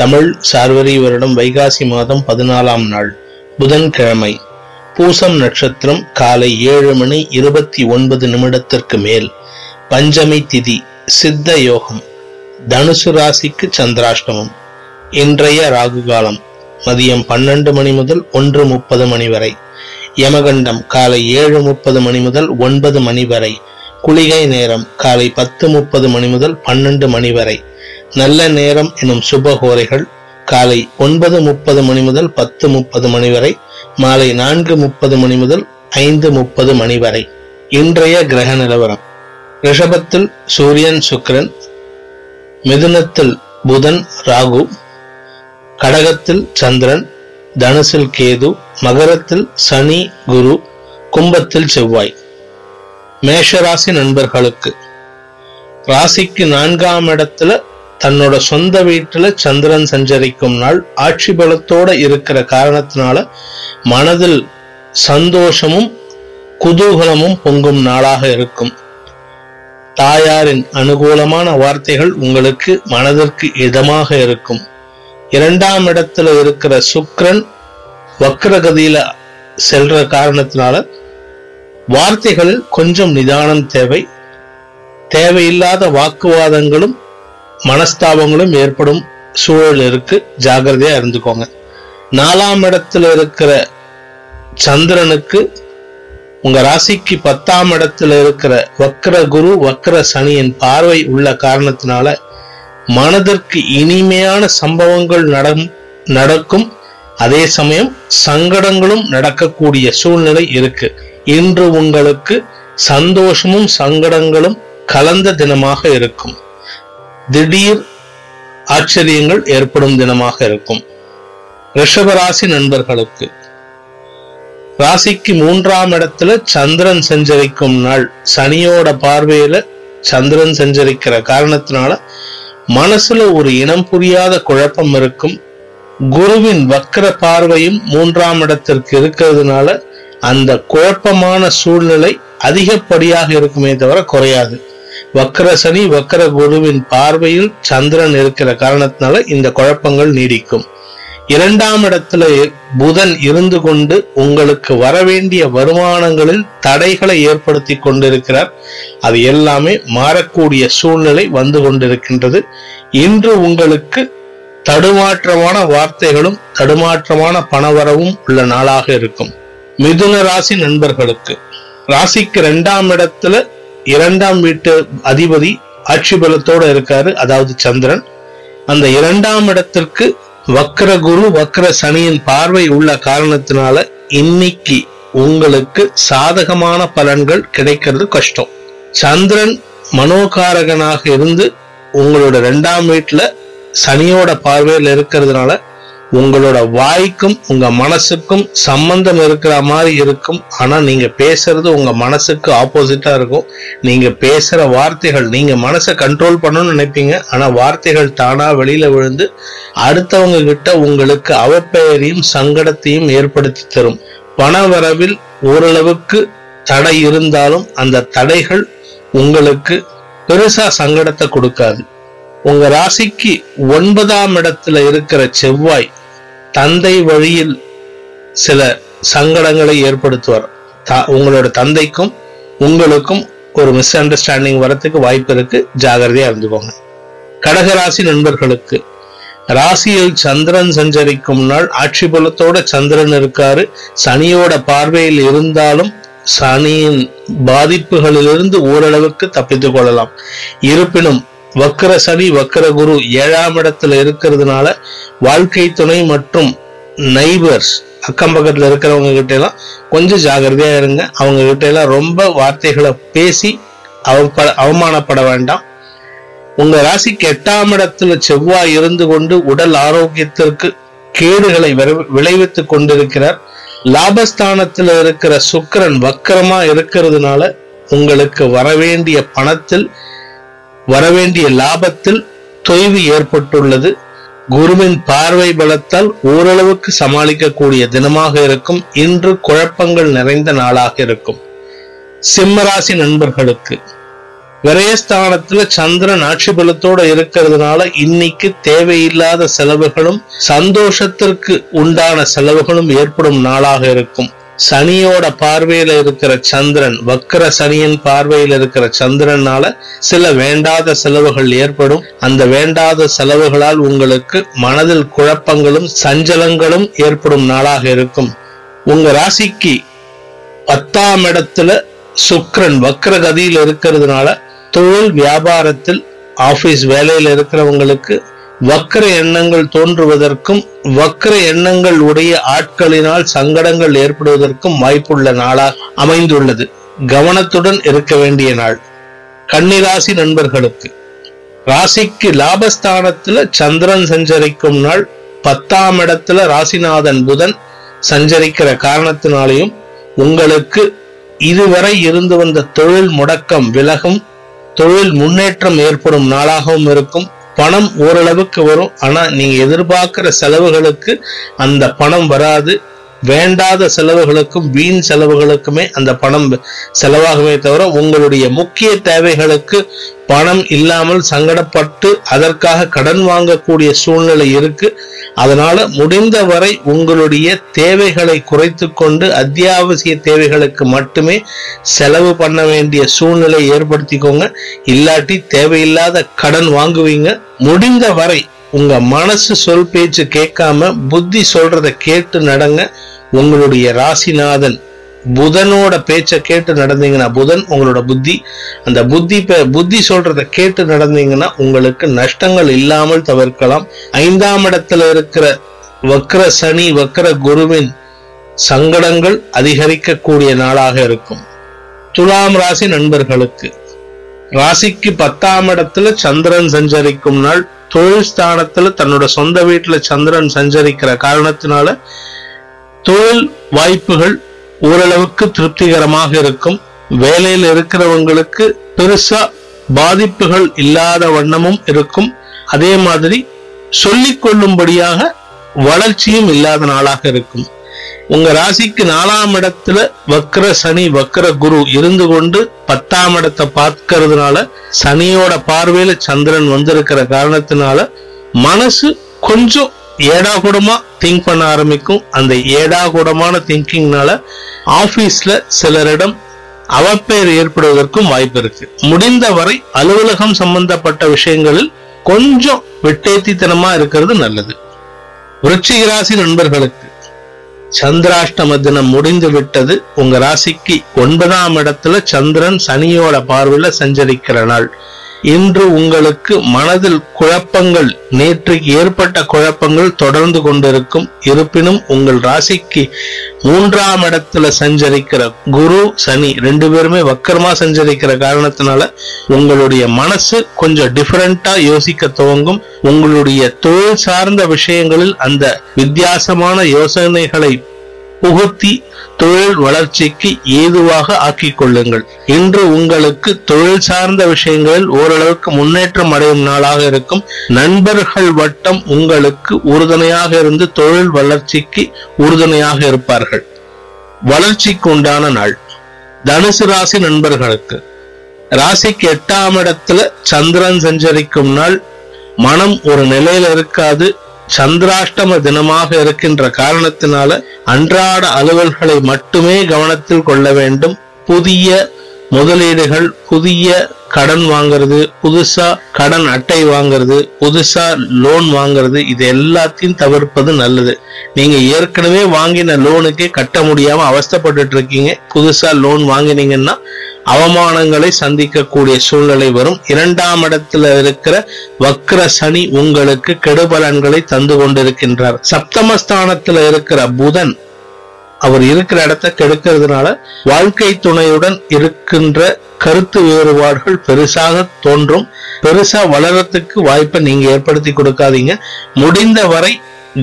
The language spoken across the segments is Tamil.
தமிழ் சார்வரி வருடம் வைகாசி மாதம் பதினாலாம் நாள் புதன்கிழமை பூசம் நட்சத்திரம் காலை ஏழு மணி இருபத்தி ஒன்பது நிமிடத்திற்கு மேல் பஞ்சமி திதி சித்த யோகம் தனுசு ராசிக்கு சந்திராஷ்டமம் இன்றைய ராகு காலம் மதியம் பன்னெண்டு மணி முதல் ஒன்று முப்பது மணி வரை யமகண்டம் காலை ஏழு முப்பது மணி முதல் ஒன்பது மணி வரை குளிகை நேரம் காலை பத்து முப்பது மணி முதல் பன்னெண்டு மணி வரை நல்ல நேரம் எனும் சுபகோரைகள் காலை ஒன்பது முப்பது மணி முதல் பத்து முப்பது மணி வரை மாலை நான்கு முப்பது மணி முதல் ஐந்து முப்பது மணி வரை. இன்றைய கிரக நிலவரம். ரிஷபத்தில் சூரியன் சுக்கிரன் மிதுனத்தில் புதன் ராகு கடகத்தில் சந்திரன் தனுசில் கேது மகரத்தில் சனி குரு கும்பத்தில் செவ்வாய். மேஷராசி நண்பர்களுக்கு ராசிக்கு நான்காம் இடத்துல தன்னோட சொந்த வீட்டுல சந்திரன் சஞ்சரிக்கும் நாள். ஆட்சி பலத்தோட இருக்கிற காரணத்தினால மனதில் சந்தோஷமும் குதூகலமும் பொங்கும் நாளாக இருக்கும். தாயாரின் அனுகூலமான வார்த்தைகள் உங்களுக்கு மனதிற்கு இதமாக இருக்கும். இரண்டாம் இடத்துல இருக்கிற சுக்ரன் வக்ரகதியில செல்ற காரணத்தினால வார்த்தைகளில் கொஞ்சம் நிதானம் தேவை. தேவையில்லாத வாக்குவாதங்களும் மனஸ்தாபங்களும் ஏற்படும் சூழல் இருக்கு. ஜாகிரதையா இருந்துக்கோங்க. நாலாம் இடத்துல இருக்கிற சந்திரனுக்கு உங்க ராசிக்கு பத்தாம் இடத்துல இருக்கிற வக்ர குரு வக்ர சனியின் பார்வை உள்ள காரணத்தினால மனதிற்கு இனிமையான சம்பவங்கள் நடக்கும். அதே சமயம் சங்கடங்களும் நடக்கக்கூடிய சூழ்நிலை இருக்கு. இன்று உங்களுக்கு சந்தோஷமும் சங்கடங்களும் கலந்த தினமாக இருக்கும். திடீர் ஆச்சரியங்கள் ஏற்படும் தினமாக இருக்கும். ரிஷபராசி நண்பர்களுக்கு ராசிக்கு மூன்றாம் இடத்துல சந்திரன் சஞ்சரிக்கும் நாள் சனியோட பார்வையில சந்திரன் சஞ்சரிக்கிற காரணத்தினால மனசுல ஒரு இனம் புரியாத குழப்பம் இருக்கும். குருவின் வக்கர பார்வையும் மூன்றாம் இடத்திற்கு இருக்கிறதுனால அந்த குழப்பமான சூழ்நிலை அதிகப்படியாக இருக்குமே தவிர குறையாது. வக்கர சனி வக்கர குருவின் பார்வையில் சந்திரன் இருக்கிற காரணத்தினால இந்த குழப்பங்கள் நீடிக்கும். இரண்டாம் இடத்துல புதன் இருந்து கொண்டு உங்களுக்கு வரவேண்டிய வருமானங்களில் தடைகளை ஏற்படுத்தி கொண்டிருக்கிறார். அது எல்லாமே மாறக்கூடிய சூழ்நிலை வந்து கொண்டிருக்கின்றது. இன்று உங்களுக்கு தடுமாற்றமான வார்த்தைகளும் தடுமாற்றமான பணவரவும் உள்ள நாளாக இருக்கும். மிதுன ராசி நண்பர்களுக்கு ராசிக்கு இரண்டாம் இடத்துல இரண்டாம் வீட்டு அதிபதி ஆட்சி பலத்தோட இருக்காரு அதாவது சந்திரன். அந்த இரண்டாம் இடத்திற்கு வக்ர குரு வக்ர சனியின் பார்வை உள்ள காரணத்தினால இன்னைக்கு உங்களுக்கு சாதகமான பலன்கள் கிடைக்கிறது கஷ்டம். சந்திரன் மனோகாரகனாக இருந்து உங்களோட ரெண்டாம் வீட்டுல சனியோட பார்வையில் இருக்கிறதுனால உங்களோட வாய்க்கும் உங்க மனசுக்கும் சம்பந்தம் இருக்கிற மாதிரி இருக்கும். ஆனா நீங்க பேசுறது உங்க மனசுக்கு ஆப்போசிட்டா இருக்கும். நீங்க பேசுற வார்த்தைகள் நீங்க மனசை கண்ட்ரோல் பண்ணணும்னு நினைப்பீங்க. ஆனா வார்த்தைகள் தானா வெளியில விழுந்து அடுத்தவங்க கிட்ட உங்களுக்கு அவப்பெயரையும் சங்கடத்தையும் ஏற்படுத்தி தரும். பண வரவில் ஓரளவுக்கு தடை இருந்தாலும் அந்த தடைகள் உங்களுக்கு பெருசா சங்கடத்தை கொடுக்காது. உங்க ராசிக்கு ஒன்பதாம் இடத்துல இருக்கிற செவ்வாய் தந்தை வழியில் சில சங்கடங்களை ஏற்படுத்துவார். த- உங்களோட தந்தைக்கும் உங்களுக்கும் ஒரு மிஸ் அண்டர்ஸ்டாண்டிங் வரத்துக்கு வாய்ப்பு இருக்கு. ஜாகிரதையா இருந்துக்கோங்க. கடகராசி நண்பர்களுக்கு ராசியில் சந்திரன் சஞ்சரிக்கும் நாள் ஆட்சி பலத்தோட சந்திரன் இருக்காரு. சனியோட பார்வையில் இருந்தாலும் சனியின் பாதிப்புகளிலிருந்து ஓரளவுக்கு தப்பித்துக் கொள்ளலாம். இருப்பினும் வக்கர சனி வக்கர குரு ஏழாம் இடத்துல இருக்கிறதுனால வாழ்க்கை துணை மற்றும் நைபர்ஸ் அக்கம் பக்கத்துல இருக்கிறவங்க கிட்ட எல்லாம் கொஞ்சம் ஜாகிரதையா இருங்க. அவங்க கிட்ட எல்லாம் ரொம்ப வார்த்தைகளை பேசி அவமானப்பட வேண்டாம். உங்க ராசிக்கு எட்டாம் இடத்துல செவ்வாய் இருந்து கொண்டு உடல் ஆரோக்கியத்திற்கு கேடுகளை விரை- விளைவித்துக் கொண்டிருக்கிறார். லாபஸ்தானத்தில் இருக்கிற சுக்கரன் வக்கரமா இருக்கிறதுனால உங்களுக்கு வரவேண்டிய பணத்தில் வரவேண்டிய லாபத்தில் தொய்வு ஏற்பட்டுள்ளது. குருவின் பார்வை பலத்தால் ஓரளவுக்கு சமாளிக்கக்கூடிய தினமாக இருக்கும். இன்று குழப்பங்கள் நிறைந்த நாளாக இருக்கும். சிம்மராசி நண்பர்களுக்கு விரயஸ்தானத்துல சந்திரன் ஆட்சி பலத்தோட இருக்கிறதுனால இன்னைக்கு தேவையில்லாத செலவுகளும் சந்தோஷத்திற்கு உண்டான செலவுகளும் ஏற்படும் நாளாக இருக்கும். சனியோட பார்வையில இருக்கிற சந்திரன் வக்கர சனியின் பார்வையில் இருக்கிற சந்திரனால சில வேண்டாத செலவுகள் ஏற்படும். அந்த வேண்டாத செலவுகளால் உங்களுக்கு மனதில் குழப்பங்களும் சஞ்சலங்களும் ஏற்படும் நாளாக இருக்கும். உங்க ராசிக்கு பத்தாம் இடத்துல சுக்கிரன் வக்ர கதியில் இருக்கிறதுனால தொழில் வியாபாரத்தில் ஆபீஸ் வேலையில் இருக்கிறவங்களுக்கு வக்ர எண்ணங்கள் தோன்றுவதற்கும் வக்ர எண்ணங்கள் உடைய ஆட்களினால் சங்கடங்கள் ஏற்படுவதற்கும் வாய்ப்புள்ள நாளாக அமைந்துள்ளது. கவனத்துடன் இருக்க வேண்டிய நாள். கன்னிராசி நண்பர்களுக்கு. ராசிக்கு லாபஸ்தானத்துல சந்திரன் சஞ்சரிக்கும் நாள். பத்தாம் இடத்துல ராசிநாதன் புதன் சஞ்சரிக்கிற காரணத்தினாலையும் உங்களுக்கு இதுவரை இருந்து வந்த தொழில் முடக்கம் விலகும் தொழில் முன்னேற்றம் ஏற்படும் நாளாகவும் இருக்கும். பணம் ஓரளவுக்கு வரும். ஆனா நீங்கள் எதிர்பார்க்கிற செலவுகளுக்கு அந்த பணம் வராது. வேண்டாத செலவுகளுக்கும் வீண் செலவுகளுக்குமே அந்த பணம் செலவாகுமே தவிர உங்களுடைய முக்கிய தேவைகளுக்கு பணம் இல்லாமல் சங்கடப்பட்டு அதற்காக கடன் வாங்கக்கூடிய சூழ்நிலை இருக்கு. அதனால முடிந்தவரை உங்களுடைய தேவைகளை குறைத்து கொண்டு அத்தியாவசிய தேவைகளுக்கு மட்டுமே செலவு பண்ண வேண்டிய சூழ்நிலை ஏற்படுத்திக்கோங்க. இல்லாட்டி தேவையில்லாத கடன் வாங்குவீங்க. முடிந்த வரை உங்க மனசு சொல் பேச்சு கேட்காம புத்தி சொல்றத கேட்டு நடங்க. உங்களுடைய ராசிநாதன் புதனோட பேச்ச கேட்டு நடந்தீங்கன்னா புதன் உங்களோட புத்தி. அந்த புத்தி பே- புத்தி சொல்றத கேட்டு நடந்தீங்கன்னா உங்களுக்கு நஷ்டங்கள் இல்லாமல் தவிர்க்கலாம். ஐந்தாம் இடத்துல இருக்கிற வக்ர சனி வக்ர குருவின் சங்கடங்கள் அதிகரிக்கக்கூடிய நாளாக இருக்கும். துலாம் ராசி நண்பர்களுக்கு ராசிக்கு பத்தாம் இடத்துல சந்திரன் சஞ்சரிக்கும் நாள் தொழில் ஸ்தானத்துல தன்னோட சொந்த வீட்டுல சந்திரன் சஞ்சரிக்கிற காரணத்தினால தொழில் வாய்ப்புகள் ஓரளவுக்கு திருப்திகரமாக இருக்கும். வேலையில் இருக்கிறவங்களுக்கு பெருசா பாதிப்புகள் இல்லாத வண்ணமும் இருக்கும். அதே மாதிரி சொல்லிக் கொள்ளும்படியாக வளர்ச்சியும் இல்லாத நாளாக இருக்கும். உங்க ராசிக்கு நாலாம் இடத்துல வக்ர சனி வக்ர குரு இருந்து கொண்டு பத்தாம் இடத்தை பார்க்கறதுனால சனியோட பார்வையில சந்திரன் வந்திருக்கிற காரணத்தினால மனசு கொஞ்சம் ஏடாகூடமா திங்க் பண்ண ஆரம்பிக்கும். அந்த ஏடாகூடமான திங்கிங்னால ஆபீஸ்ல சிலரிடம் அவப்பெயர் ஏற்படுவதற்கும் வாய்ப்பு இருக்கு. முடிந்தவரை அலுவலகம் சம்பந்தப்பட்ட விஷயங்களில் கொஞ்சம் விட்டேத்தித்தனமா இருக்கிறது நல்லது. விருச்சிக ராசி நண்பர்களுக்கு சந்திராஷ்டம தினம் முடிந்து விட்டது உங்க ராசிக்கு ஒன்பதாம் இடத்துல சந்திரன் சனியோட பார்வையில சஞ்சரிக்கிற நாள். இன்று உங்களுக்கு மனதில் குழப்பங்கள் நேற்று ஏற்பட்ட குழப்பங்கள் தொடர்ந்து கொண்டிருக்கும். இருப்பினும் உங்கள் ராசிக்கு மூன்றாம் இடத்துல சஞ்சரிக்கிற குரு சனி ரெண்டு பேருமே வக்கரமா சஞ்சரிக்கிற காரணத்தினால உங்களுடைய மனசு கொஞ்சம் டிஃபரெண்டா யோசிக்க துவங்கும். உங்களுடைய தொழில் சார்ந்த விஷயங்களில் அந்த வித்தியாசமான யோசனைகளை புகுத்தி தொழில் வளர்ச்சிக்கு ஏதுவாக ஆக்கிக் கொள்ளுங்கள். இன்று உங்களுக்கு தொழில் சார்ந்த விஷயங்களில் ஓரளவுக்கு முன்னேற்றம் அடையும் நாளாக இருக்கும். நண்பர்கள் வட்டம் உங்களுக்கு உறுதுணையாக இருந்து தொழில் வளர்ச்சிக்கு உறுதுணையாக இருப்பார்கள். வளர்ச்சிக்கு உண்டான நாள். தனுசு ராசி நண்பர்களுக்கு. ராசிக்கு எட்டாம் இடத்துல சந்திரன் சஞ்சரிக்கும் நாள். மனம் ஒரு நிலையில இருக்காது. சந்திராஷ்டம தினமாக இருக்கின்ற காரணத்தினால அன்றாட அலுவல்களை மட்டுமே கவனத்தில் கொள்ள வேண்டும். புதிய முதலீடுகள் புதிய கடன் வாங்குறது புதுசா கடன் அட்டை வாங்குறது புதுசா லோன் வாங்குறது இது எல்லாத்தையும் தவிர்ப்பது நல்லது. நீங்க ஏற்கனவே வாங்கின லோனுக்கே கட்ட முடியாம அவஸ்தப்பட்டு இருக்கீங்க. புதுசா லோன் வாங்கினீங்கன்னா அவமானங்களை சந்திக்கக்கூடிய சூழ்நிலை வரும். இரண்டாம் இடத்துல இருக்கிற வக்ர சனி உங்களுக்கு கெடுபலன்களை தந்து கொண்டிருக்கின்றார். சப்தமஸ்தானத்துல இருக்கிற புதன் அவர் இருக்கிற இடத்த கெடுக்கிறதுனால வாழ்க்கை துணையுடன் இருக்கின்ற கருத்து வேறுபாடுகள் பெருசாக தோன்றும். பெருசா வளரத்துக்கு வாய்ப்பை நீங்க ஏற்படுத்தி கொடுக்காதீங்க. முடிந்த வரை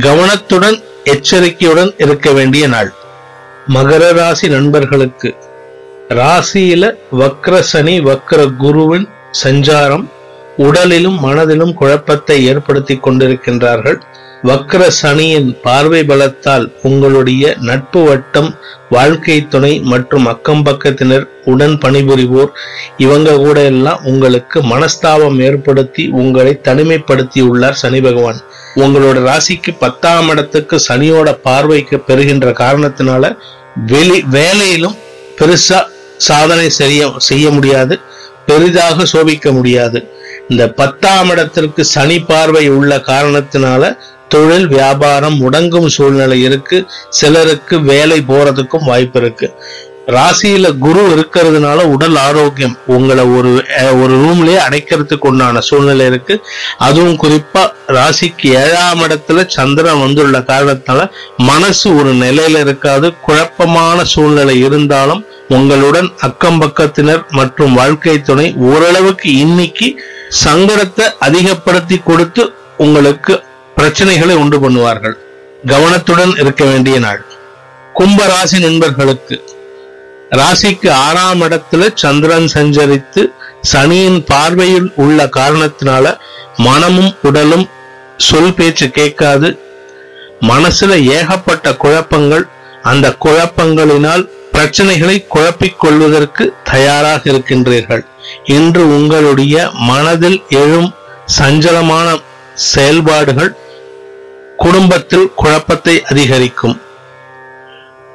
கவனத்துடன் எச்சரிக்கையுடன் இருக்க வேண்டிய நாள். மகர ராசி நண்பர்களுக்கு. ராசியில வக்ர சனி வக்ர குருவின் சஞ்சாரம் உடலிலும் மனதிலும் குழப்பத்தை ஏற்படுத்தி கொண்டிருக்கின்றார்கள். வக்ர சனியின் பார்வை பலத்தால் உங்களுடைய நட்பு வட்டம் வாழ்க்கை துணை மற்றும் அக்கம் பக்கத்தினர் உடன் பணிபுரிவோர். இவங்க கூட எல்லாம் உங்களுக்கு மனஸ்தாபம் ஏற்படுத்தி உங்களை தனிமைப்படுத்தி உள்ளார் சனி பகவான். உங்களோட ராசிக்கு பத்தாம் இடத்துக்கு சனியோட பார்வைக்கு பெறுகின்ற காரணத்தினால வெளி வேலையிலும் பெருசா சாதனை செய்ய செய்ய முடியாது பெரிதாக சோபிக்க முடியாது. இந்த பத்தாம் இடத்திற்கு சனி பார்வை உள்ள காரணத்தினால தொழில் வியாபாரம் முடங்கும் சூழ்நிலை இருக்கு. சிலருக்கு வேலை போறதுக்கும் வாய்ப்பு இருக்கு. ராசியில குரு இருக்கிறதுனால உடல் ஆரோக்கியம் உங்களை ஒரு ஒரு ரூம்லயே அடைக்கிறதுக்கு உண்டான சூழ்நிலை இருக்கு. அதுவும் குறிப்பா ராசிக்கு ஏழாம் இடத்துல சந்திரன் வந்துள்ள காரணத்தால மனசு ஒரு நிலையில இருக்காது. குழப்பமான சூழ்நிலை இருந்தாலும் உங்களுடன் அக்கம் பக்கத்தினர் மற்றும் வாழ்க்கை துணை ஓரளவுக்கு இன்னைக்கு சங்கடத்தை அதிகப்படுத்தி கொடுத்து உங்களுக்கு பிரச்சனைகளை உண்டு பண்ணுவார்கள். கவனத்துடன் இருக்க வேண்டிய நாள். கும்ப ராசி நண்பர்களுக்கு ராசிக்கு ஆறாம் இடத்துல சந்திரன் சஞ்சரித்து சனியின் பார்வையில் உள்ள காரணத்தினால மனமும் உடலும் சொல் பேச்சு கேட்காது. மனசுல ஏகப்பட்ட குழப்பங்கள். அந்த குழப்பங்களினால் பிரச்சனைகளை குழப்பிக் கொள்வதற்கு தயாராக இருக்கின்றீர்கள். இன்று உங்களுடைய மனதில் எழும் சஞ்சலமான செயல்பாடுகள் குடும்பத்தில் குழப்பத்தை அதிகரிக்கும்.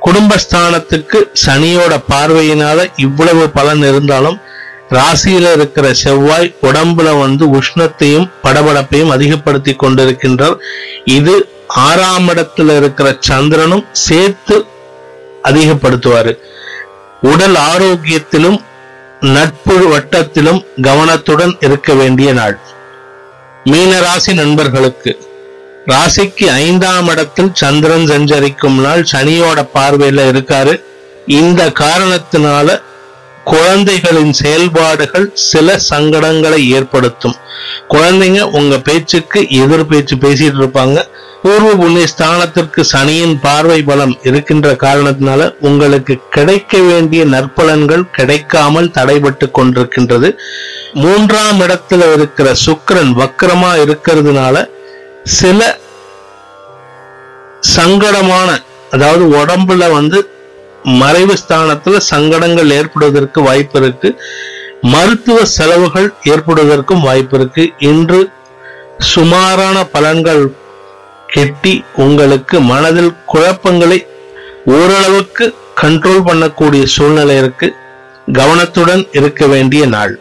குடும்பஸ்தானத்துக்கு சனியோட பார்வையினால இவ்வளவு பலன் இருந்தாலும் ராசியில இருக்கிற செவ்வாய் உடம்புல வந்து உஷ்ணத்தையும் படபடப்பையும் அதிகப்படுத்தி கொண்டிருக்கின்றார். இது ஆறாம் இடத்துல இருக்கிற சந்திரனும் சேர்த்து அதிகப்படுத்துவாரு. உடல் ஆரோக்கியத்திலும் நட்பு வட்டத்திலும் கவனத்துடன் இருக்க வேண்டிய நாள். மீனராசி நண்பர்களுக்கு ராசிக்கு ஐந்தாம் இடத்தில் சந்திரன் சஞ்சரிக்கும் நாள் சனியோட பார்வையில இருக்காரு. இந்த காரணத்தினால குழந்தைகளின் செயல்பாடுகள் சில சங்கடங்களை ஏற்படுத்தும். குழந்தைங்க உங்க பேச்சுக்கு எதிர் பேச்சு பேசிட்டு இருப்பாங்க. பூர்வ புண்ணிய ஸ்தானத்திற்கு சனியின் பார்வை பலம் இருக்கின்ற காரணத்தினால உங்களுக்கு கிடைக்க வேண்டிய நற்பலன்கள் கிடைக்காமல் தடைபட்டு கொண்டிருக்கின்றது. மூன்றாம் இடத்துல இருக்கிற சுக்கரன் வக்கரமா இருக்கிறதுனால சில சங்கடமான அதாவது உடம்புல வந்து மறைவு ஸ்தானத்துல சங்கடங்கள் ஏற்படுவதற்கு வாய்ப்பு இருக்கு. மருத்துவ செலவுகள் ஏற்படுவதற்கும் வாய்ப்பு இருக்கு. இன்று சுமாரான பலன்கள் கெட்டி உங்களுக்கு மனதில் குழப்பங்களை ஓரளவுக்கு கண்ட்ரோல் பண்ணக்கூடிய சூழ்நிலை இருக்கு. கவனத்துடன் இருக்க வேண்டிய நாள்.